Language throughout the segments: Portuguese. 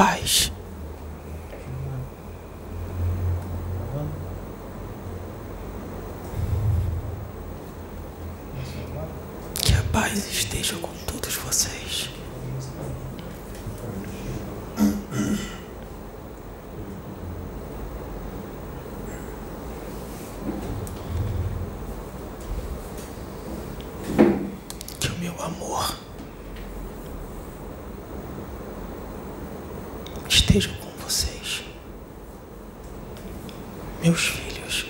paz. Que a paz esteja com todos vocês. Que o meu amor esteja com vocês, meus filhos.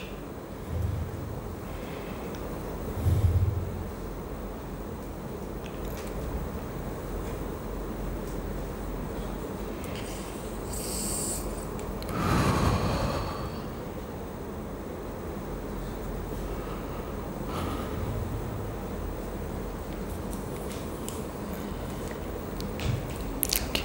Ok.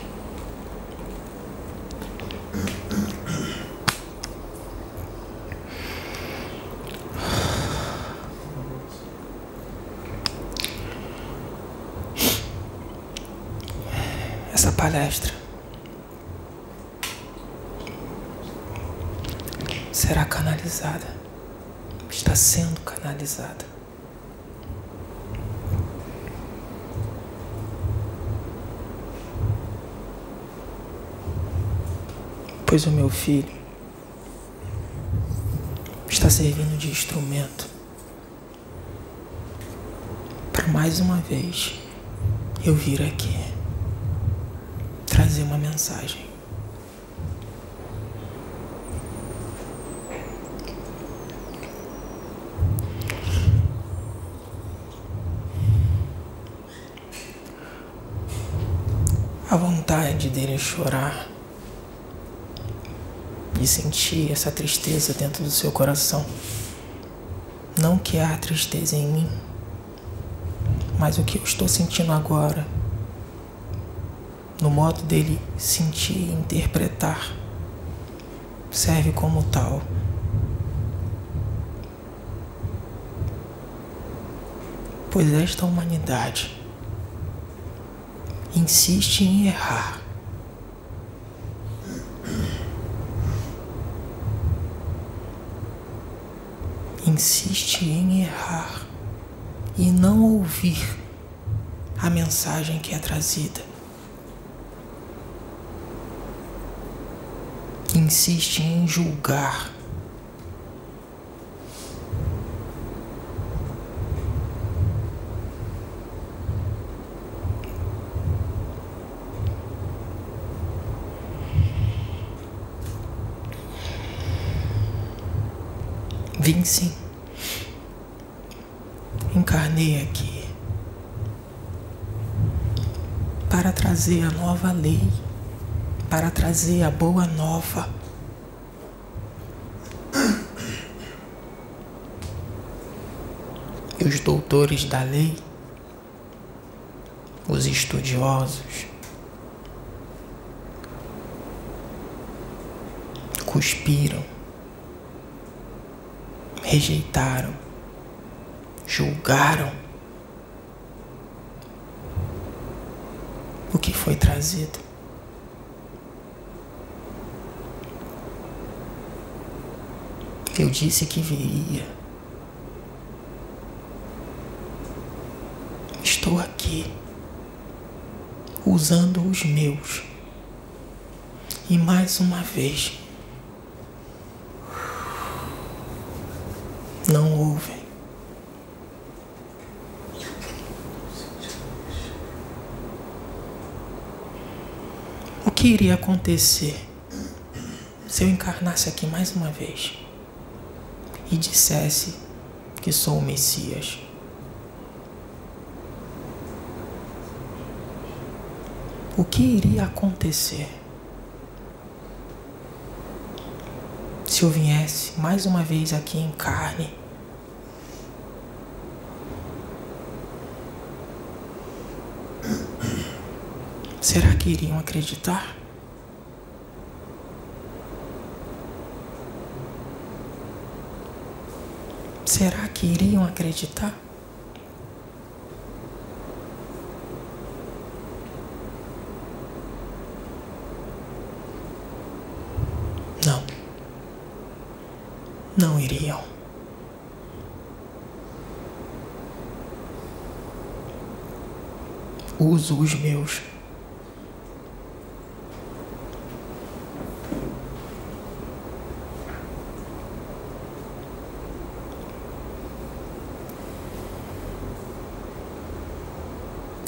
Essa palestra. Será canalizada, está sendo canalizada. Pois o meu filho está servindo de instrumento para mais uma vez eu vir aqui mensagem. A vontade dele chorar e sentir essa tristeza dentro do seu coração. Não que há tristeza em mim, mas o que eu estou sentindo agora, no modo dele sentir e interpretar, serve como tal. Pois esta humanidade insiste em errar. Insiste em errar e não ouvir a mensagem que é trazida. Insiste em julgar. Vim sim. Encarnei aqui para trazer a nova lei, para trazer a boa nova. E os doutores da lei, os estudiosos, cuspiram rejeitaram, julgaram o que foi trazido. Eu disse que viria. Estou aqui, usando os meus. E mais uma vez, não ouvem. O que iria acontecer se eu encarnasse aqui mais uma vez e dissesse que sou o Messias? O que iria acontecer se eu viesse mais uma vez aqui em carne? Será que iriam acreditar? Será que iriam acreditar? Não iriam. Uso os meus.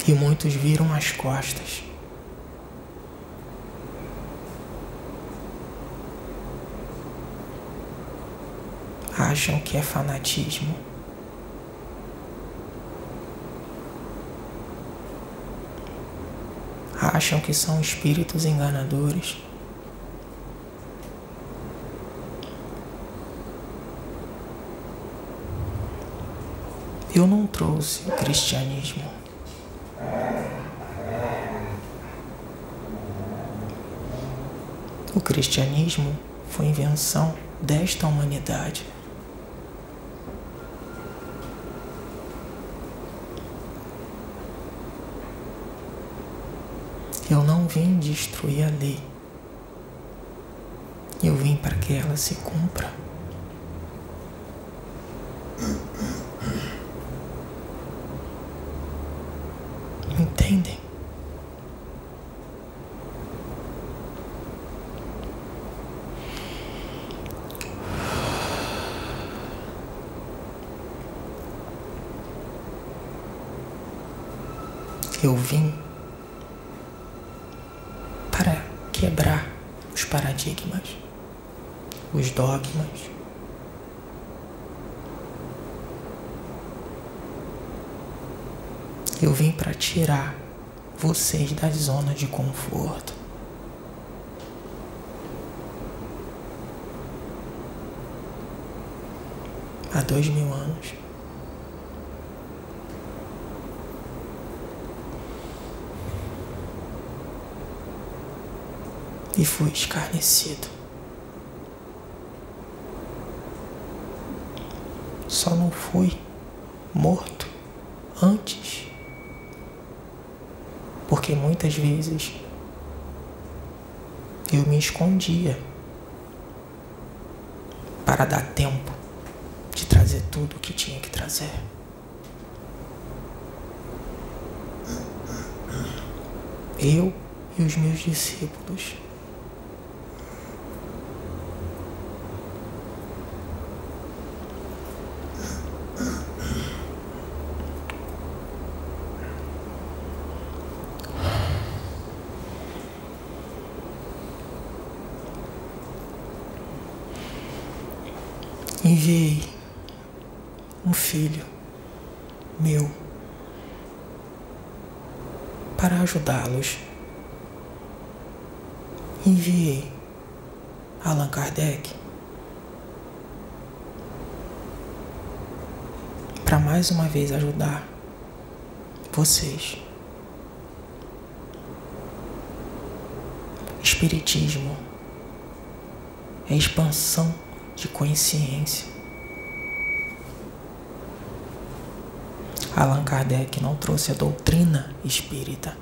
E muitos viram as costas. Acham que é fanatismo. Acham que são espíritos enganadores. Eu não trouxe o cristianismo. O cristianismo foi invenção desta humanidade. Eu não vim destruir a lei. Eu vim para que ela se cumpra. Entendem? Eu vim quebrar os os dogmas. Eu vim para tirar vocês da zona de conforto. Há dois mil anos. E fui escarnecido. Só não fui morto antes, porque muitas vezes eu me escondia para dar tempo de trazer tudo o que tinha que trazer. Eu e os meus discípulos. enviei um filho meu para ajudá-los. Enviei Allan Kardec para mais uma vez ajudar vocês. Espiritismo é expansão de consciência. Allan Kardec não trouxe a doutrina espírita.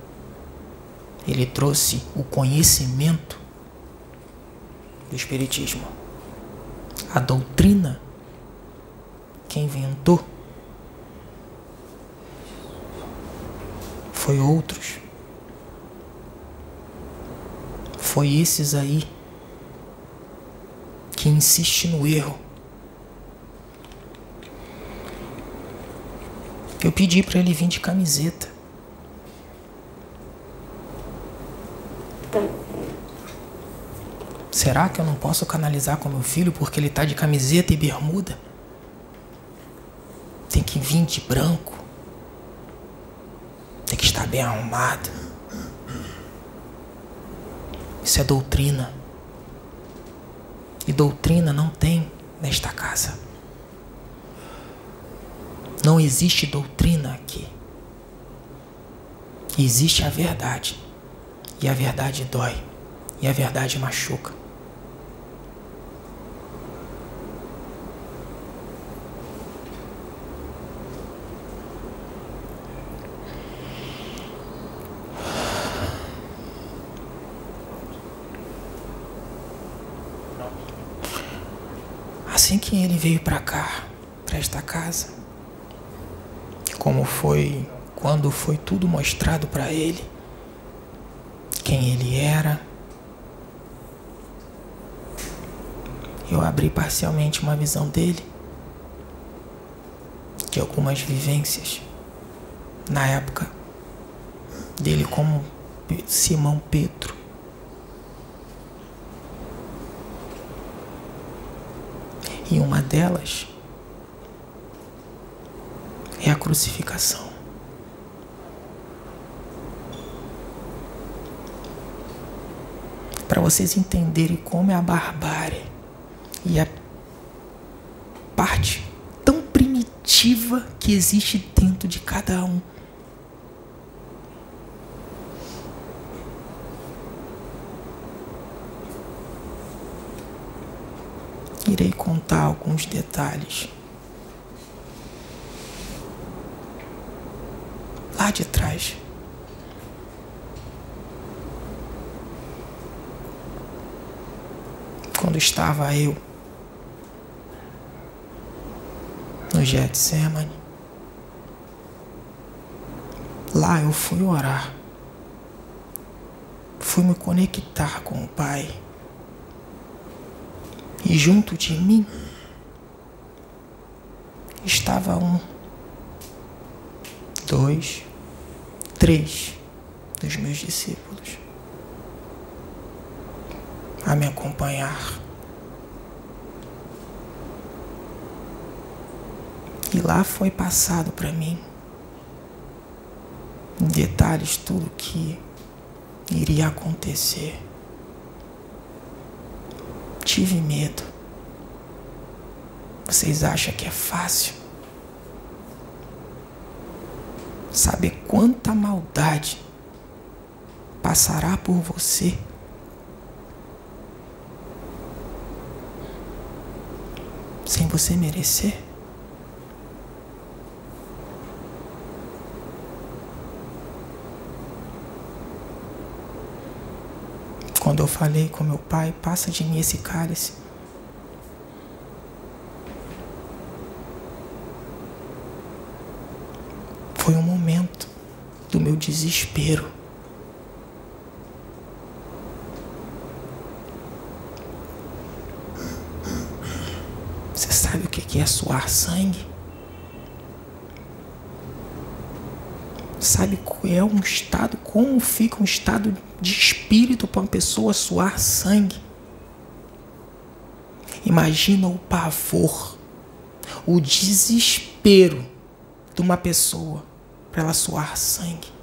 Ele trouxe o conhecimento do Espiritismo. A doutrina que inventou foi outros. Foi esses aí que insiste no erro. Eu pedi para ele vir de camiseta. Será que eu não posso canalizar com meu filho porque ele tá de camiseta e bermuda? Tem que vir de branco. Tem que estar bem arrumado. Isso é doutrina. E doutrina não tem nesta casa. Não existe doutrina aqui. Existe a verdade. E a verdade dói. E a verdade machuca. assim que ele veio para cá, para esta casa, como foi quando foi tudo mostrado para ele, quem ele era, eu abri parcialmente uma visão dele, de algumas vivências na época dele como Simão Pedro. E uma delas é a crucificação. Para vocês entenderem como é a barbárie e a parte tão primitiva que existe dentro de cada um. Irei contar alguns detalhes. Lá de trás. Quando estava eu no Getsemane, lá eu fui orar, fui me conectar com o Pai. E junto de mim estava um, dois, três dos meus discípulos a me acompanhar. E lá foi passado para mim, em detalhes, tudo que iria acontecer tive medo. Vocês acham que é fácil? Sabe quanta maldade passará por você? Sem você merecer? Quando eu falei com meu pai, passa de mim esse cálice. Foi um momento do meu desespero. Você sabe o que é suar sangue? Sabe qual é um estado, como fica um estado de espírito para uma pessoa suar sangue. Imagina o pavor, o desespero de uma pessoa para ela suar sangue.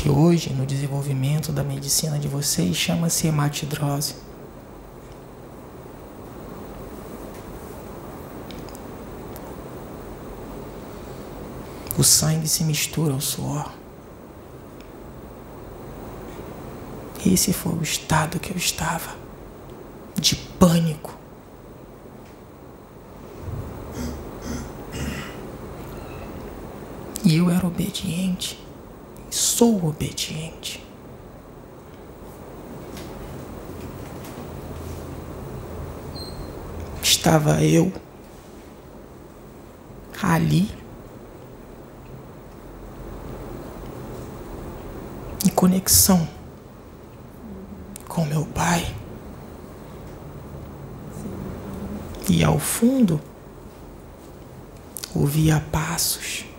Que hoje, no desenvolvimento da medicina de vocês, chama-se hematidrose. O sangue se mistura ao suor. Esse foi o estado que eu estava, de pânico. E eu era obediente sou obediente. Estava eu ali em conexão com meu pai. E ao fundo ouvia passos.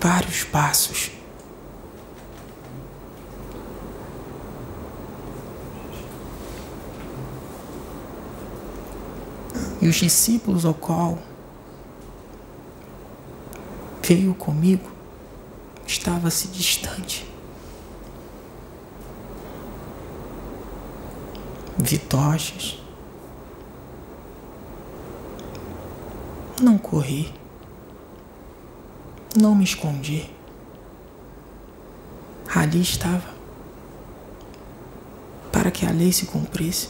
Vários passos. E os discípulos ao qual veio comigo estava-se distante. Vitoches. Não corri. Não me escondi. Ali estava. Para que a lei se cumprisse.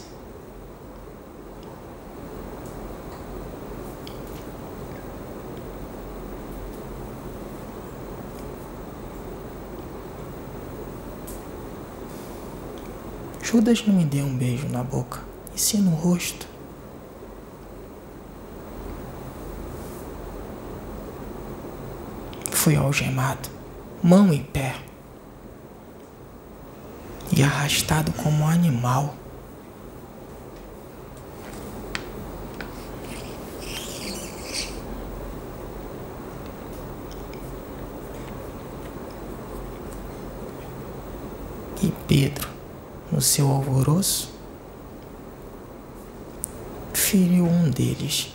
Judas não me deu um beijo na boca, e sim no rosto. Fui algemado, mão e pé, e arrastado como um animal. E Pedro, no seu alvoroço, feriu um deles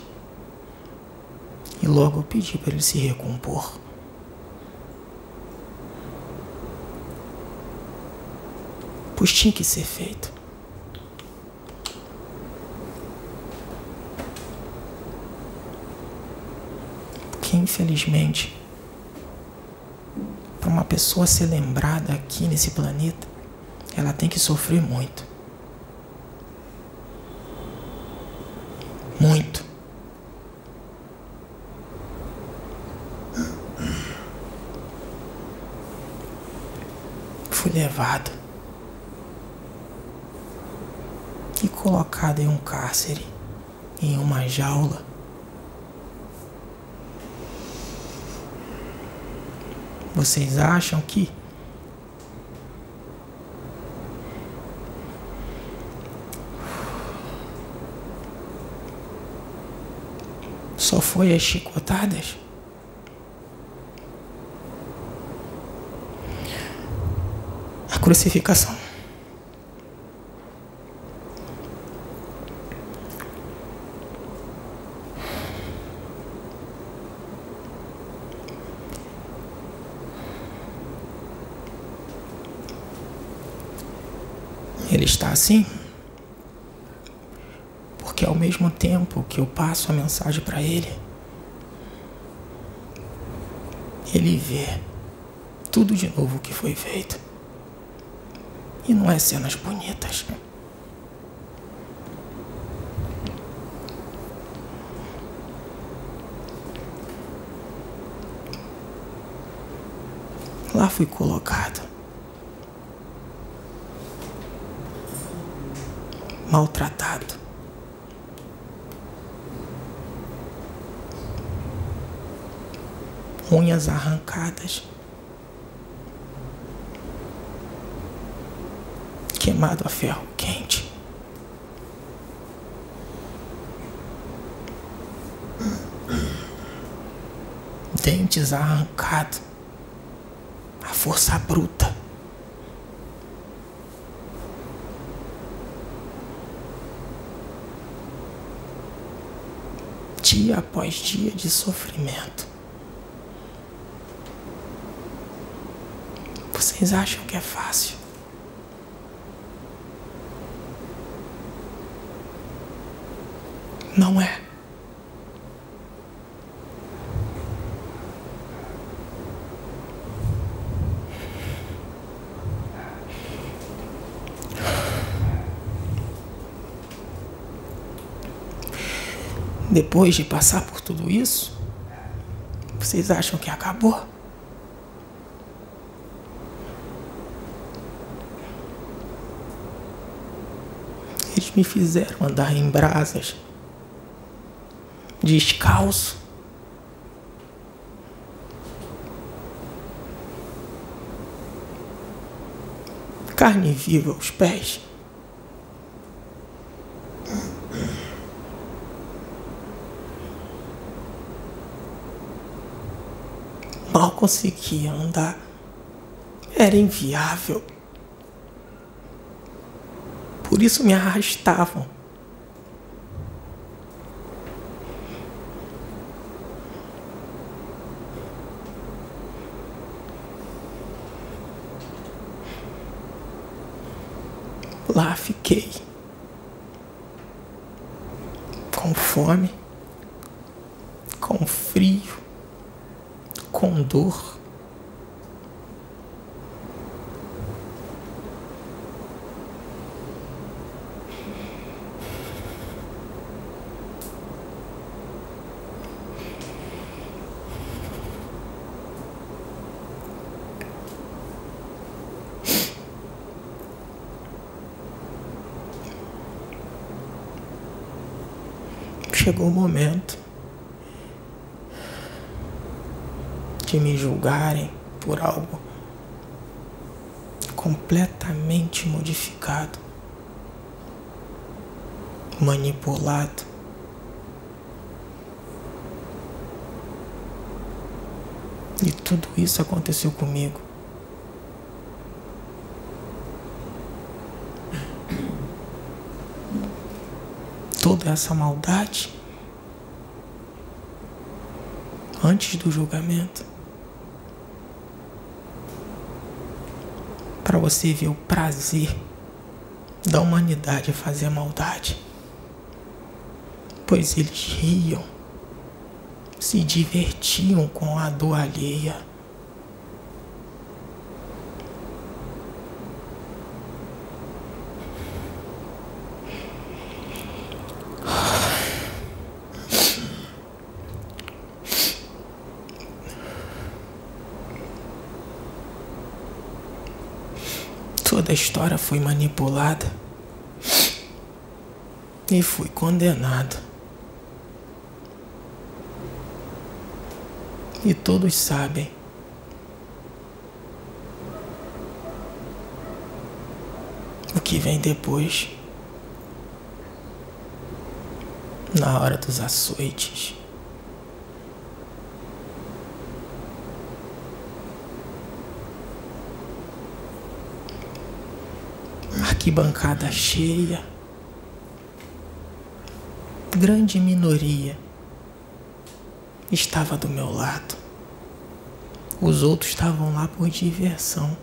e logo pedi para ele se recompor. Pois tinha que ser feito. Porque infelizmente, para uma pessoa ser lembrada aqui nesse planeta, ela tem que sofrer muito. Muito. Fui levado e colocado em um cárcere, em uma jaula. Vocês acham que só foi as chicotadas? A crucificação. Ele está assim porque ao mesmo tempo que eu passo a mensagem para ele, ele vê tudo de novo que foi feito. E não é cenas bonitas. Lá fui colocado. Maltratado. unhas arrancadas, queimado a ferro quente. Dentes arrancados, a força bruta. Dia após dia de sofrimento. Vocês acham que é fácil? Não é. Depois de passar por tudo isso, vocês acham que acabou? Eles me fizeram andar em brasas, descalço. Carne viva aos pés. Conseguia andar. Era inviável. Por isso me arrastavam. Lá fiquei. Com fome, chegou o momento. De me julgarem por algo completamente modificado, manipulado. E tudo isso aconteceu comigo. Toda essa maldade antes do julgamento. Para você ver o prazer da humanidade fazer maldade. Pois eles riam se divertiam com a dor alheia. Toda a história foi manipulada e fui condenado. e todos sabem. O que vem depois, na hora dos açoites. Arquibancada cheia, grande minoria estava do meu lado. Os outros estavam lá por diversão.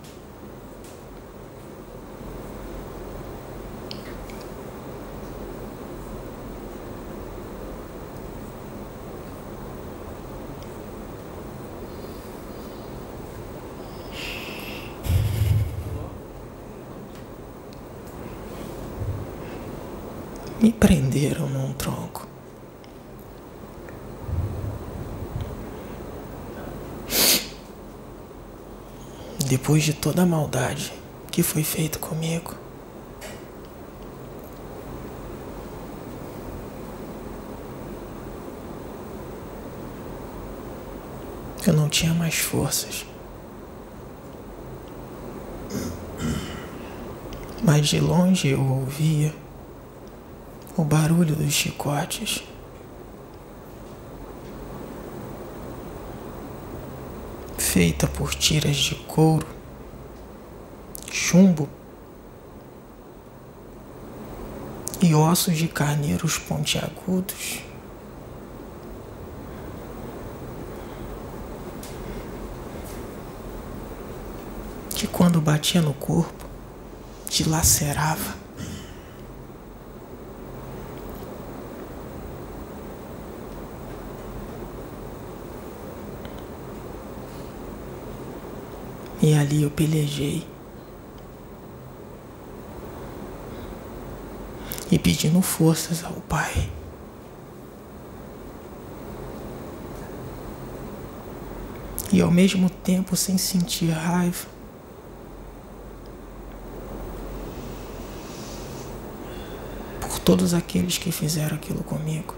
Me prenderam num tronco. depois de toda a maldade que foi feita comigo. Eu não tinha mais forças. Mas de longe eu ouvia o barulho dos chicotes. feita por tiras de couro, chumbo e ossos de carneiros pontiagudos. Que quando batia no corpo, dilacerava. E ali eu pelejei. E pedindo forças ao Pai. E ao mesmo tempo sem sentir raiva. Por todos aqueles que fizeram aquilo comigo.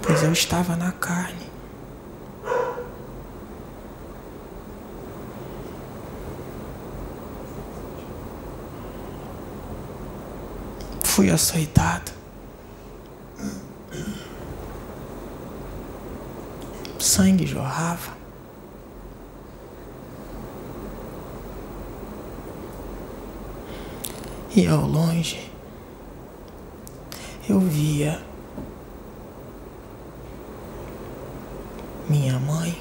Pois eu estava na carne. Fui açoitado. Sangue jorrava. E ao longe eu via minha mãe,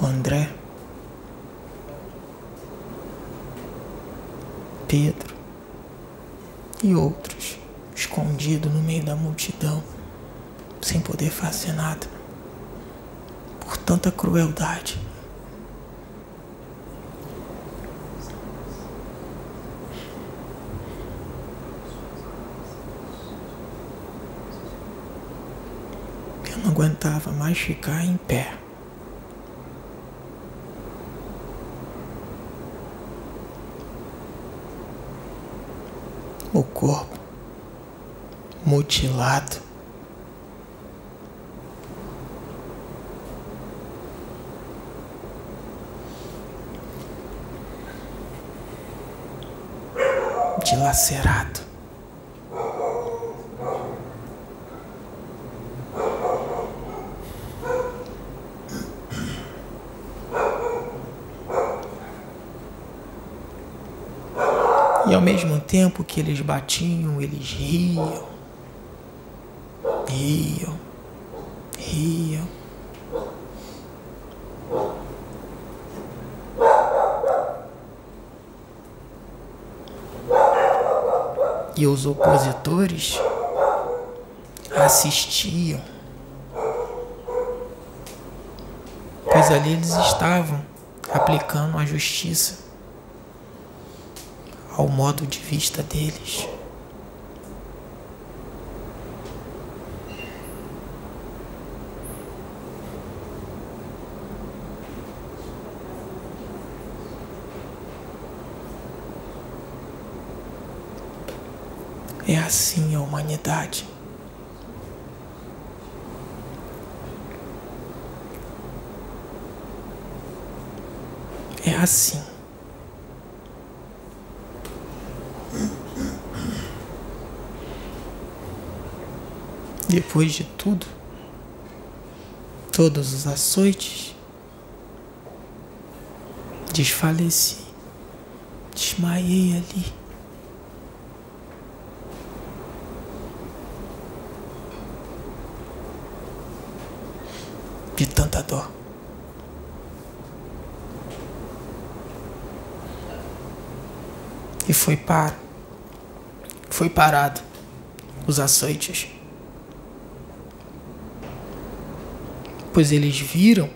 o André, Pedro, e outros escondidos no meio da multidão, sem poder fazer nada, por tanta crueldade. Eu não aguentava mais ficar em pé. o corpo mutilado. Dilacerado. E ao mesmo tempo que eles batiam, eles riam, riam, riam. E os opositores assistiam, pois ali eles estavam aplicando a justiça ao modo de vista deles. É assim a humanidade. É assim. Depois de tudo, todos os açoites, desfaleci, desmaiei ali. Tanta dor. E foi para. Foi parado os açoites. pois eles viram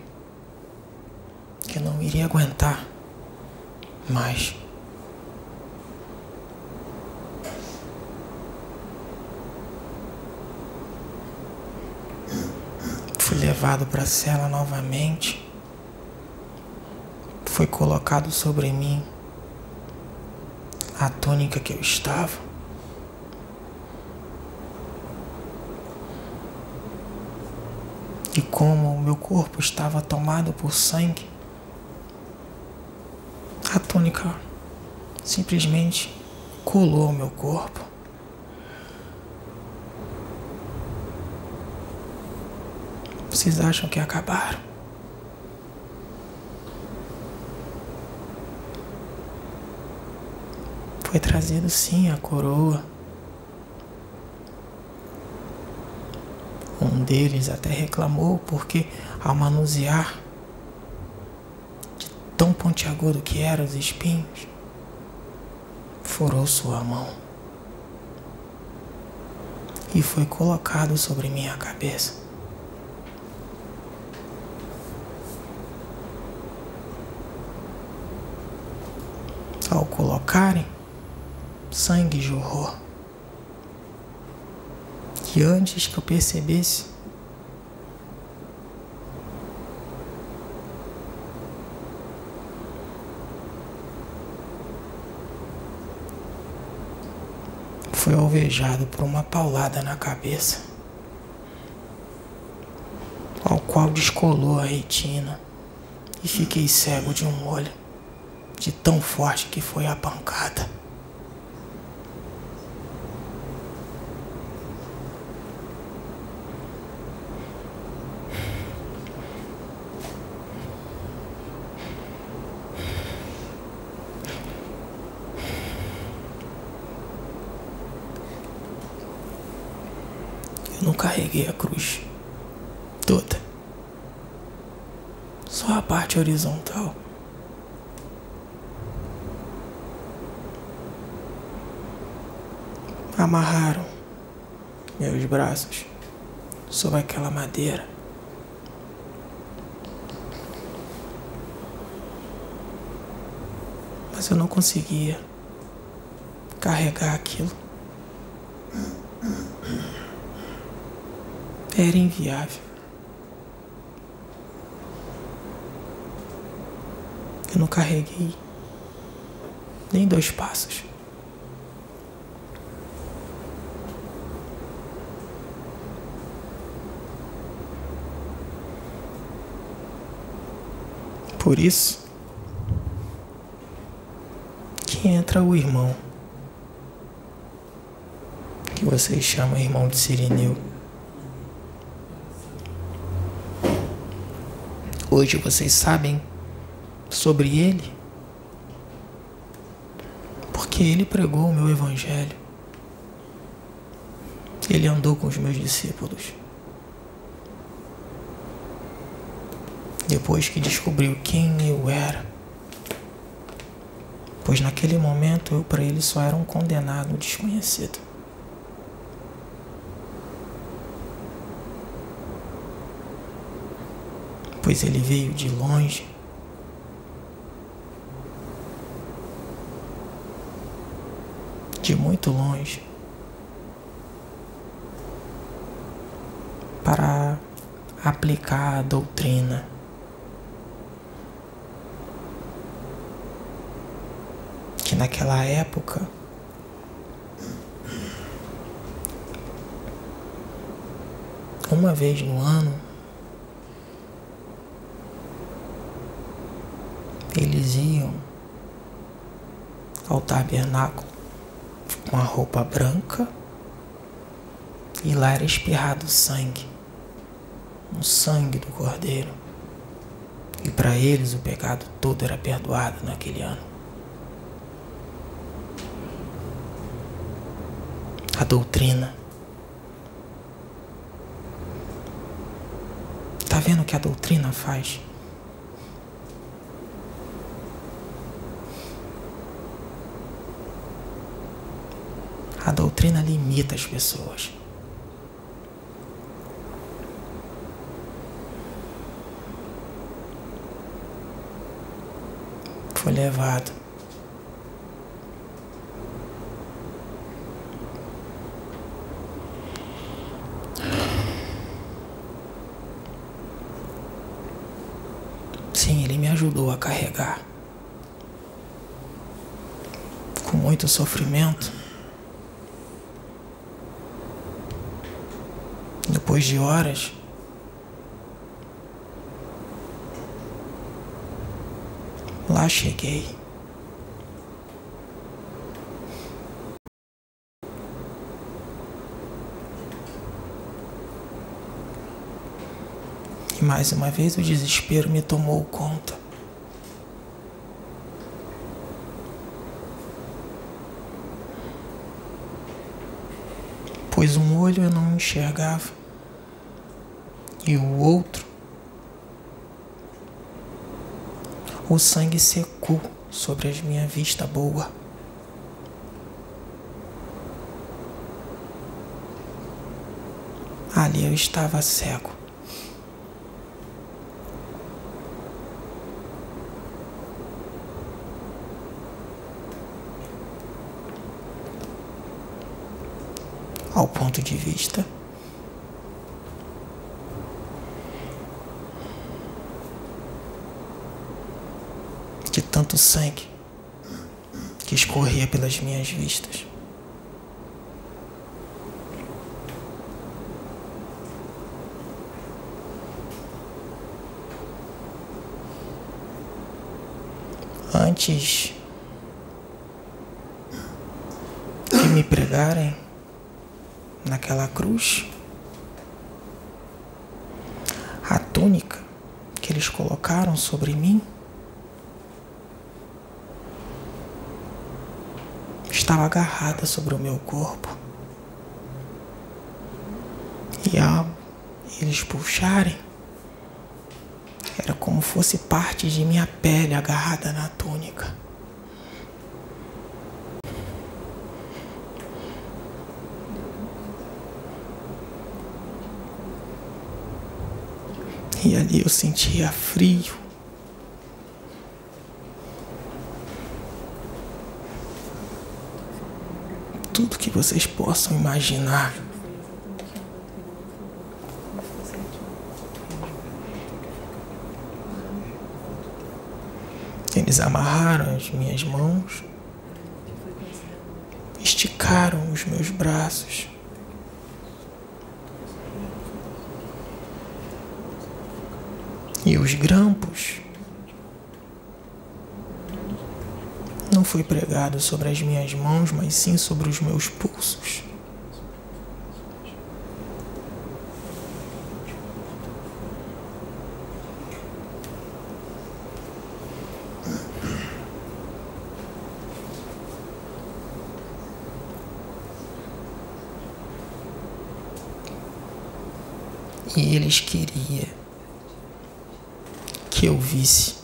que não iria aguentar mais. Fui levado para a cela novamente. Foi colocado sobre mim a túnica que eu estava. E como o meu corpo estava tomado por sangue, a túnica simplesmente colou o meu corpo. Vocês acham que acabaram? Foi trazido sim a coroa. Um deles até reclamou porque, ao manusear de tão pontiagudo que eram os espinhos, furou sua mão e foi colocado sobre minha cabeça. Ao colocarem, sangue jorrou. Que antes que eu percebesse, foi alvejado por uma paulada na cabeça, ao qual descolou a retina e fiquei cego de um olho, de tão forte que foi a pancada. Eu não carreguei a cruz toda. Só a parte horizontal. Amarraram meus braços sobre aquela madeira. Mas eu não conseguia carregar aquilo. Era inviável. Eu não carreguei nem dois passos. Por isso que entra o irmão, que vocês chamam irmão de Sirineu. Hoje vocês sabem sobre ele, porque ele pregou o meu evangelho. Ele andou com os meus discípulos. Depois que descobriu quem eu era. Pois naquele momento eu para ele só era um condenado desconhecido. Pois ele veio de longe. De muito longe. para aplicar a doutrina. Que naquela época uma vez no ano eles iam ao tabernáculo com a roupa branca e lá era espirrado sangue no sangue do Cordeiro. E para eles o pecado todo era perdoado naquele ano. A doutrina. Tá vendo o que a doutrina faz? A doutrina limita as pessoas. foi levado. Sim, a carregar. Com muito sofrimento. Depois de horas, Lá cheguei. E mais uma vez o desespero me tomou conta. Pois um olho eu não enxergava e o outro O sangue secou sobre a minha vista boa. Ali eu estava cego. Ao ponto de vista de tanto sangue que escorria pelas minhas vistas. Antes de me pregarem naquela cruz, a túnica que eles colocaram sobre mim estava agarrada sobre o meu corpo. E ao eles puxarem, era como fosse parte de minha pele agarrada na túnica. E ali eu sentia frio. tudo que vocês possam imaginar. Eles amarraram as minhas mãos, esticaram os meus braços. E os grampos não foi pregado sobre as minhas mãos, mas sim sobre os meus pulsos. E eles queriam que eu visse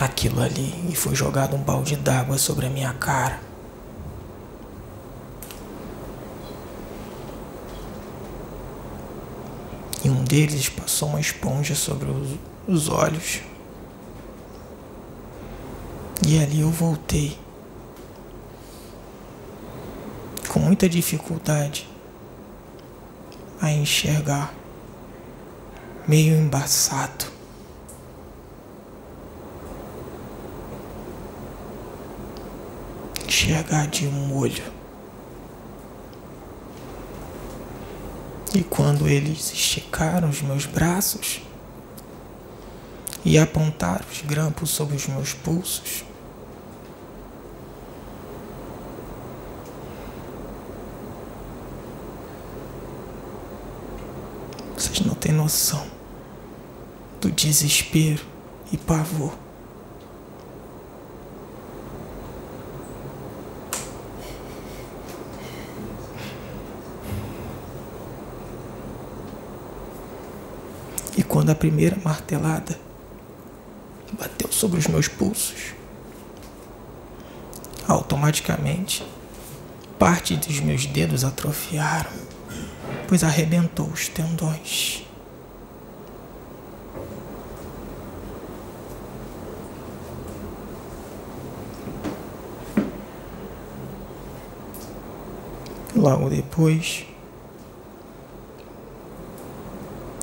aquilo ali e foi jogado um balde d'água sobre a minha cara. E um deles passou uma esponja sobre os, os olhos. E ali eu voltei. Com muita dificuldade a enxergar, meio embaçado. Enxergar de um olho. E quando eles esticaram os meus braços e apontaram os grampos sobre os meus pulsos, Têm noção do desespero e pavor. E quando a primeira martelada bateu sobre os meus pulsos, automaticamente parte dos meus dedos atrofiaram pois arrebentou os tendões. Logo depois,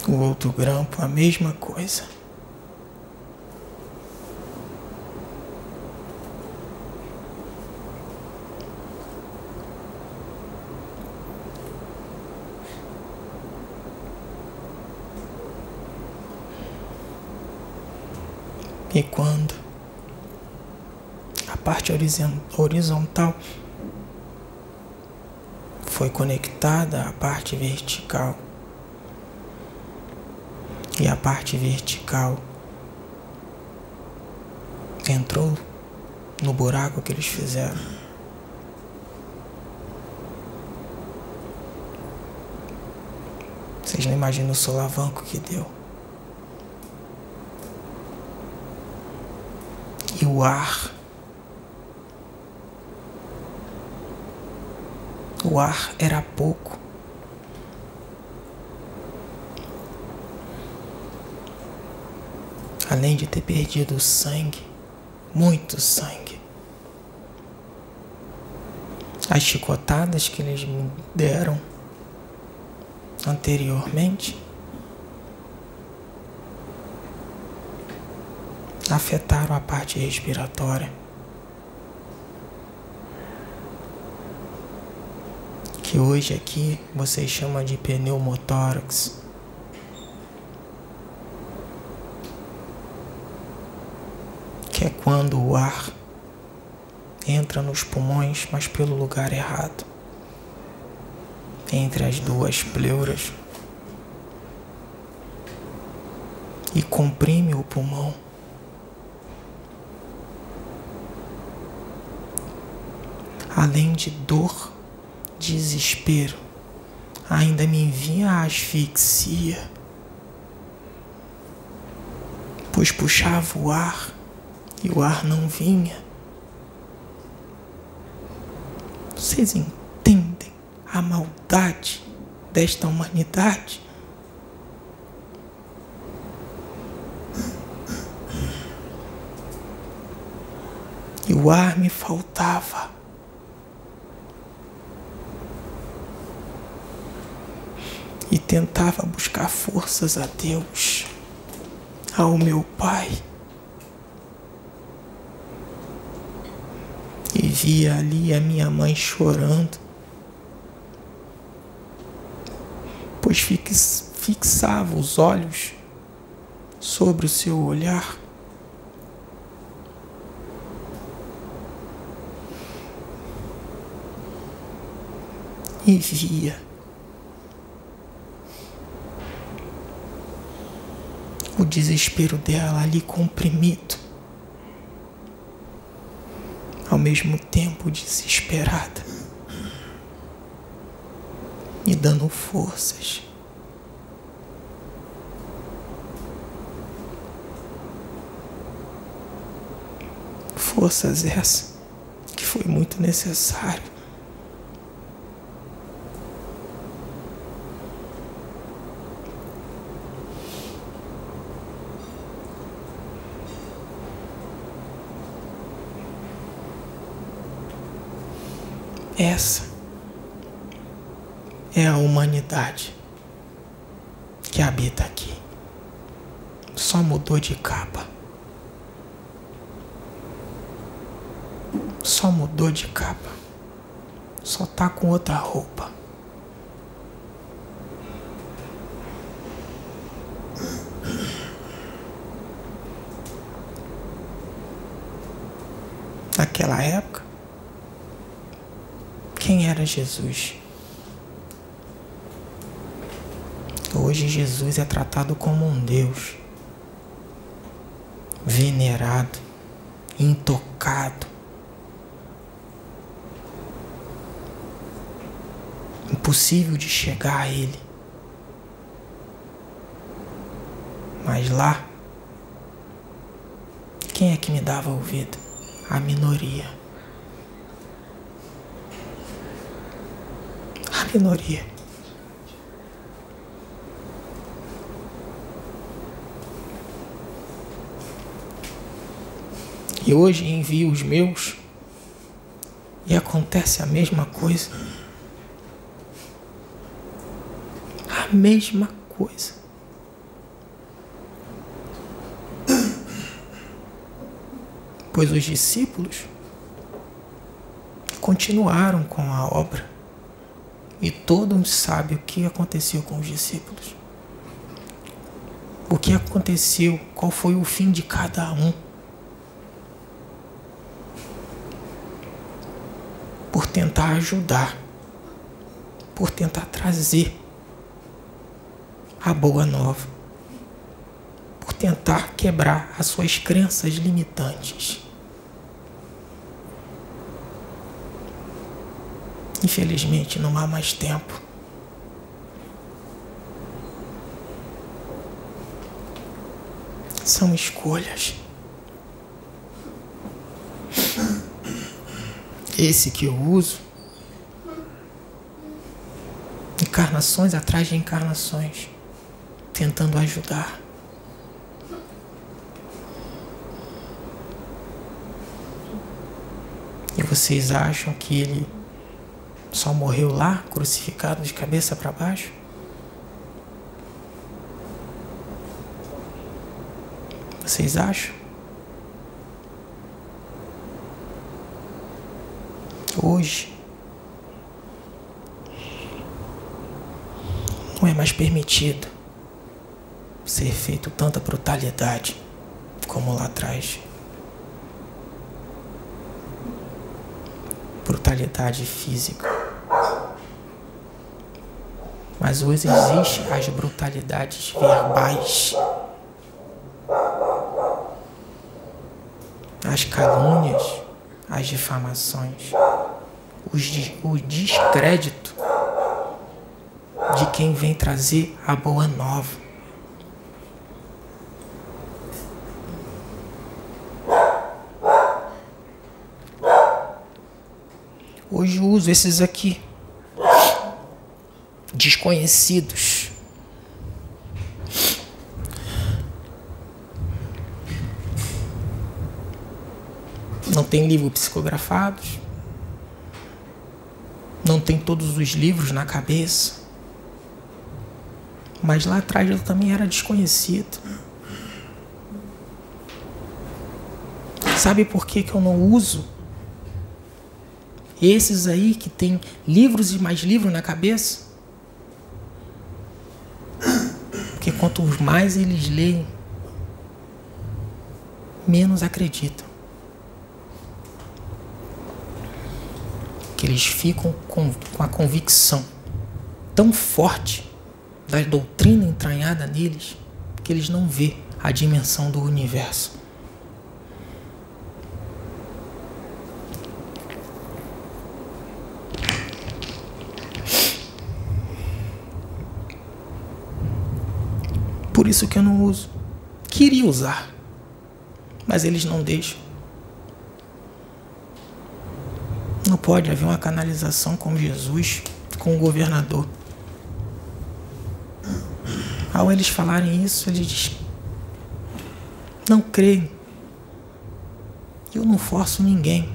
o outro grampo, a mesma coisa. E quando a parte horizontal foi conectada à parte vertical e a parte vertical entrou no buraco que eles fizeram. Vocês não imaginam o solavanco que deu. e o ar. O ar era pouco. Além de ter perdido sangue, muito sangue. As chicotadas que eles me deram anteriormente afetaram a parte respiratória. Que hoje aqui vocês chamam de pneumotórax. Que é quando o ar entra nos pulmões, mas pelo lugar errado. Entre as duas pleuras. E comprime o pulmão. além de dor, desespero, ainda me vinha a asfixia, pois puxava o ar e o ar não vinha. Vocês entendem a maldade desta humanidade? E o ar me faltava. tentava buscar forças a Deus, ao meu Pai, e via ali a minha mãe chorando, pois fixava os olhos sobre o seu olhar. E via desespero dela ali comprimido, ao mesmo tempo desesperada, e dando forças. Forças essa que foi muito necessário. Essa é a humanidade que habita aqui. Só mudou de capa. Só mudou de capa. Só tá com outra roupa. Naquela época, quem era Jesus. Hoje Jesus é tratado como um Deus, venerado, intocado. Impossível de chegar a Ele. Mas lá, quem é que me dava ouvido? A minoria. Minoria. E hoje envio os meus e acontece a mesma coisa. A mesma coisa. Pois os discípulos continuaram com a obra. E todo mundo sabe o que aconteceu com os discípulos. O que aconteceu, qual foi o fim de cada um. Por tentar ajudar, por tentar trazer a boa nova, por tentar quebrar as suas crenças limitantes. Infelizmente, não há mais tempo. São escolhas. Esse que eu uso, encarnações atrás de encarnações, tentando ajudar. E vocês acham que ele só morreu lá, crucificado de cabeça para baixo? Vocês acham? Hoje não é mais permitido ser feito tanta brutalidade como lá atrás. Brutalidade física. Mas hoje existe as brutalidades verbais. As calúnias, as difamações, o descrédito de quem vem trazer a boa nova. Hoje uso esses aqui desconhecidos. Não tem livro psicografados. Não tem todos os livros na cabeça. Mas lá atrás eu também era desconhecido. Sabe por que, que eu não uso? Esses aí que tem livros e mais livros na cabeça? Porque quanto mais eles leem, menos acreditam. que eles ficam com, com a convicção tão forte da doutrina entranhada neles que eles não vê a dimensão do universo. Por isso que eu não uso. Queria usar, mas eles não deixam. Não pode haver uma canalização com Jesus, com o governador. Ao eles falarem isso, ele diz: Não creio. Eu não forço ninguém.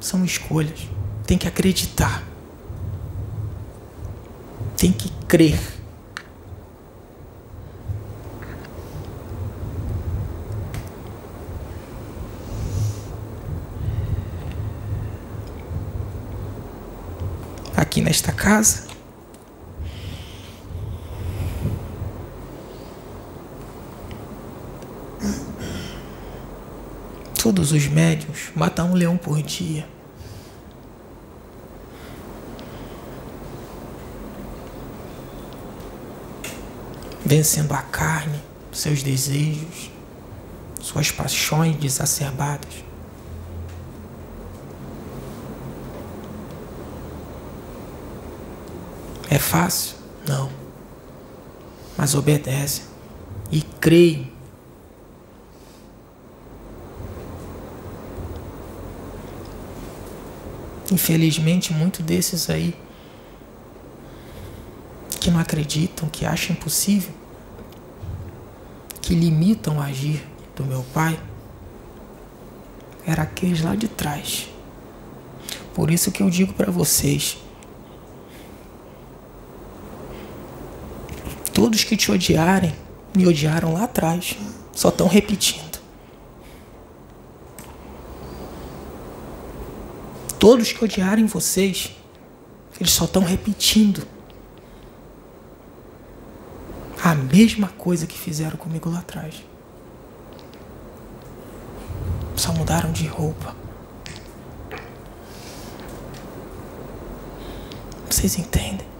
São escolhas. Tem que acreditar. Tem que crer. Aqui nesta casa. Todos os médios matam um leão por dia. Vencendo a carne, seus desejos, suas paixões exacerbadas. É fácil? Não. Mas obedece e creio. Infelizmente, muitos desses aí que não acreditam, que acham impossível, que limitam o agir do meu pai, era aqueles lá de trás. Por isso que eu digo para vocês, Todos que te odiarem, me odiaram lá atrás. Só estão repetindo. Todos que odiarem vocês, eles só estão repetindo a mesma coisa que fizeram comigo lá atrás. Só mudaram de roupa. Vocês entendem?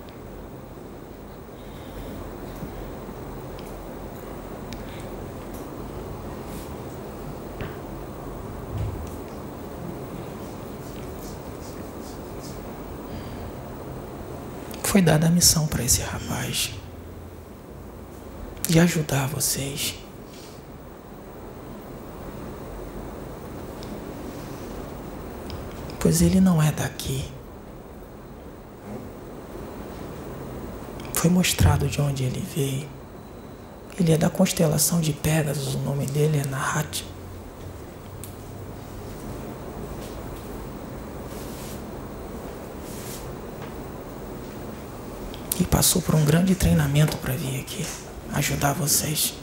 Foi dada a missão para esse rapaz de ajudar vocês. Pois ele não é daqui. Foi mostrado de onde ele veio. Ele é da constelação de Pegasus, o nome dele é Nahat. Passou por um grande treinamento para vir aqui ajudar vocês.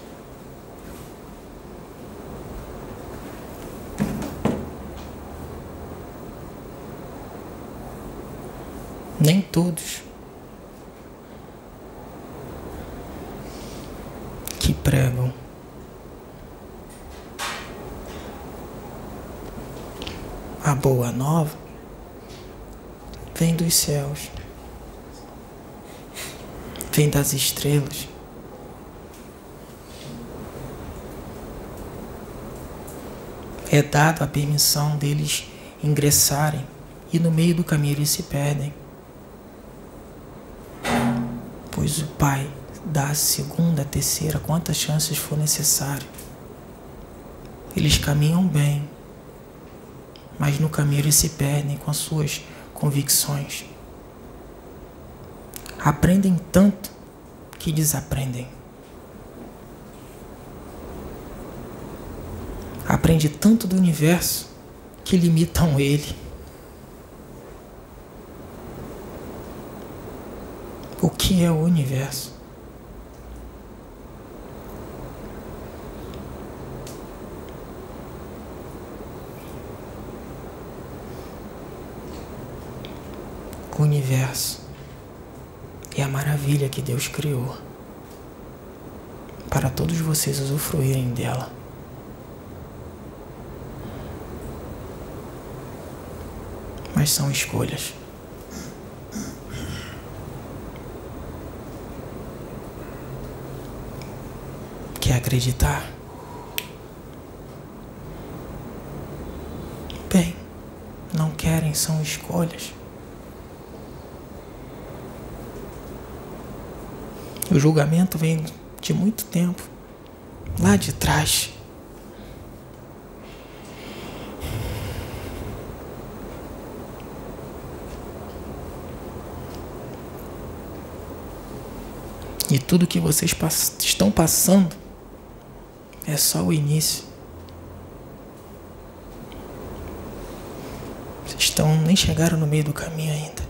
Nem todos. Que pregam. A boa nova vem dos céus vem das estrelas. É dado a permissão deles ingressarem e no meio do caminho eles se perdem. Pois o Pai dá a segunda, a terceira, quantas chances for necessário. Eles caminham bem, mas no caminho eles se perdem com as suas convicções aprendem tanto que desaprendem. Aprende tanto do universo que limitam ele. O que é o universo? O universo e a maravilha que Deus criou, para todos vocês usufruírem dela. Mas são escolhas. Quer acreditar? Bem, não querem, são escolhas. O julgamento vem de muito tempo, lá de trás. E tudo que vocês pass estão passando é só o início. Vocês estão nem chegaram no meio do caminho ainda.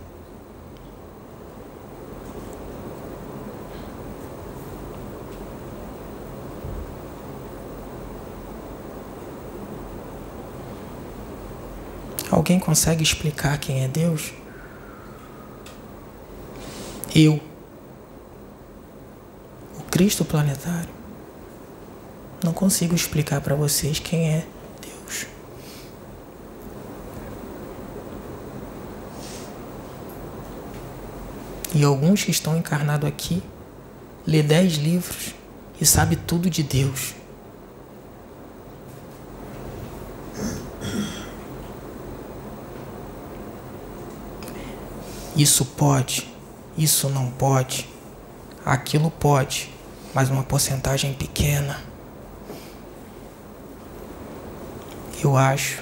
Alguém consegue explicar quem é Deus? Eu. Cristo planetário. Não consigo explicar para vocês quem é Deus. E alguns que estão encarnados aqui lê dez livros e sabe tudo de Deus. Isso pode, isso não pode, aquilo pode mas uma porcentagem pequena. Eu acho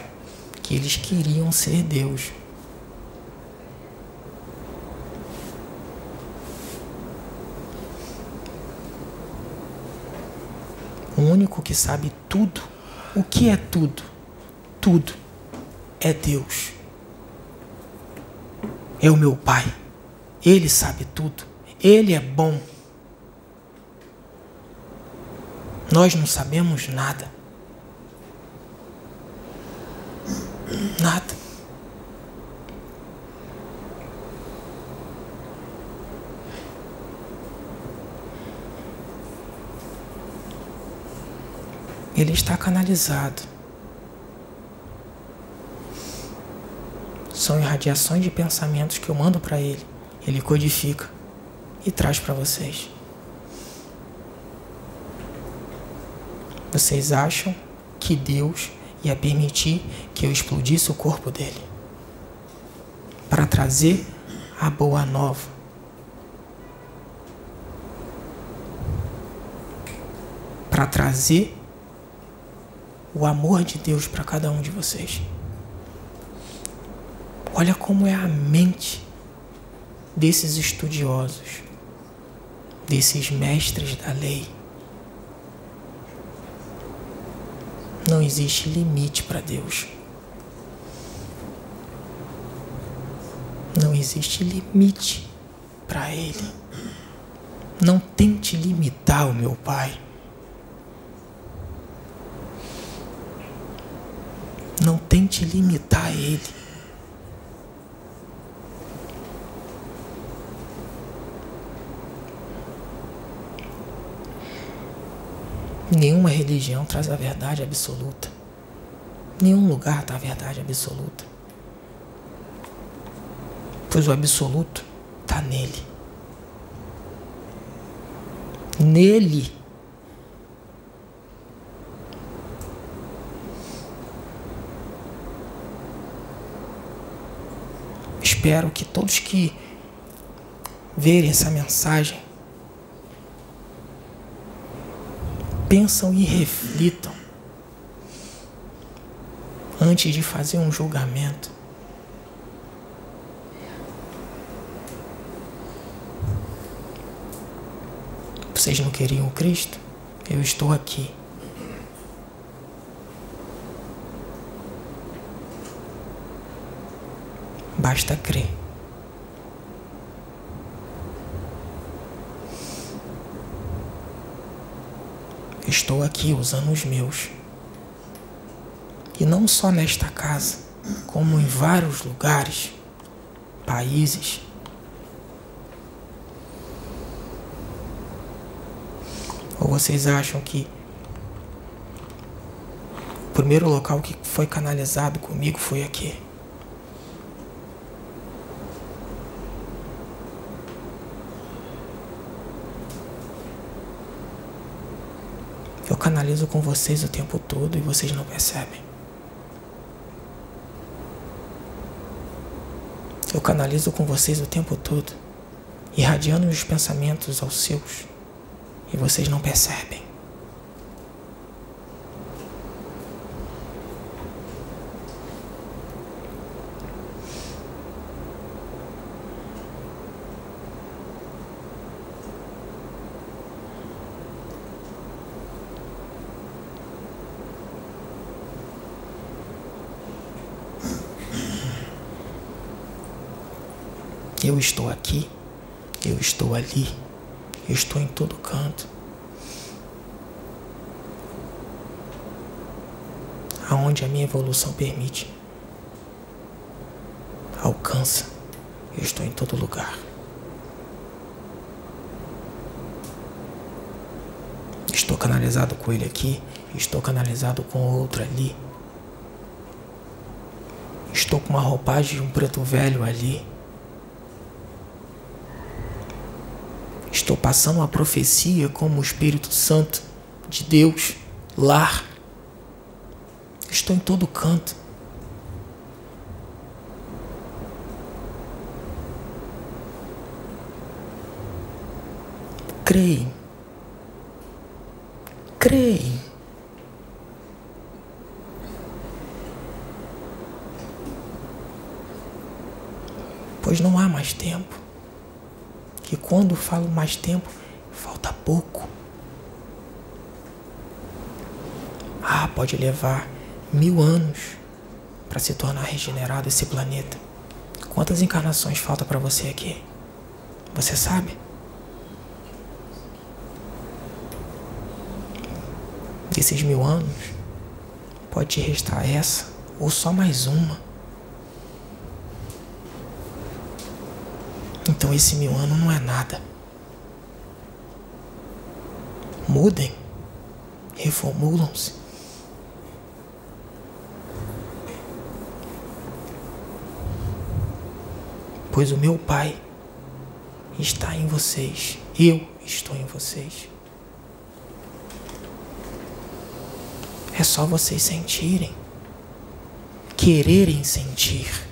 que eles queriam ser Deus. O único que sabe tudo, o que é tudo? Tudo é Deus. É o meu Pai. Ele sabe tudo. Ele é bom. Nós não sabemos nada. Nada. Ele está canalizado. São irradiações de pensamentos que eu mando para ele. Ele codifica e traz para vocês. Vocês acham que Deus ia permitir que eu explodisse o corpo dele? Para trazer a boa nova. Para trazer o amor de Deus para cada um de vocês. Olha como é a mente desses estudiosos, desses mestres da lei. Não existe limite para Deus. Não existe limite para Ele. Não tente limitar o meu Pai. Não tente limitar Ele. Nenhuma religião traz a verdade absoluta. Nenhum lugar dá a verdade absoluta. Pois o absoluto está nele. Nele. Espero que todos que verem essa mensagem pensam e reflitam antes de fazer um julgamento. Vocês não queriam Cristo? Eu estou aqui. Basta crer. Estou aqui usando os meus. E não só nesta casa, como em vários lugares, países. Ou vocês acham que o primeiro local que foi canalizado comigo foi aqui? Eu canalizo com vocês o tempo todo e vocês não percebem. Eu canalizo com vocês o tempo todo, irradiando meus pensamentos aos seus, e vocês não percebem. Eu estou aqui, eu estou ali, eu estou em todo canto. Aonde a minha evolução permite, alcança, eu estou em todo lugar. Estou canalizado com ele aqui, estou canalizado com outro ali. Estou com uma roupagem de um preto velho ali. Estou passando uma profecia como o Espírito Santo de Deus, lar. Estou em todo canto. Creio. Creio. Pois não há mais tempo que quando falo mais tempo, falta pouco. Ah, pode levar mil anos para se tornar regenerado esse planeta. Quantas encarnações falta para você aqui? Você sabe? Desses mil anos, pode restar essa ou só mais uma. Então esse mil ano não é nada. Mudem, reformulam-se. Pois o meu Pai está em vocês, eu estou em vocês. É só vocês sentirem, quererem sentir.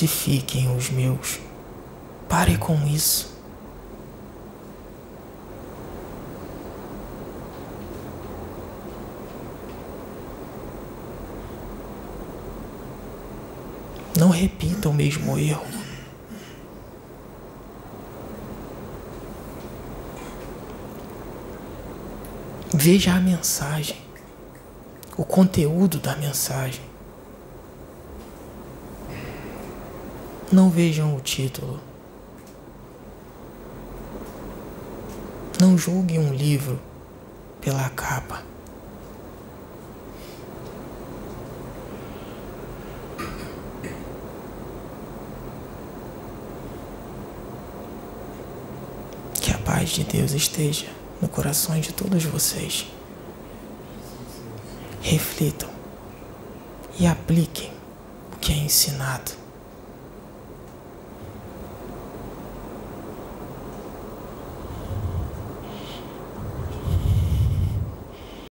Crucifiquem os meus. Pare com isso. Não repita o mesmo erro. Veja a mensagem, o conteúdo da mensagem. Não vejam o título. Não julguem um livro pela capa. Que a paz de Deus esteja no coração de todos vocês. Reflitam e apliquem o que é ensinado.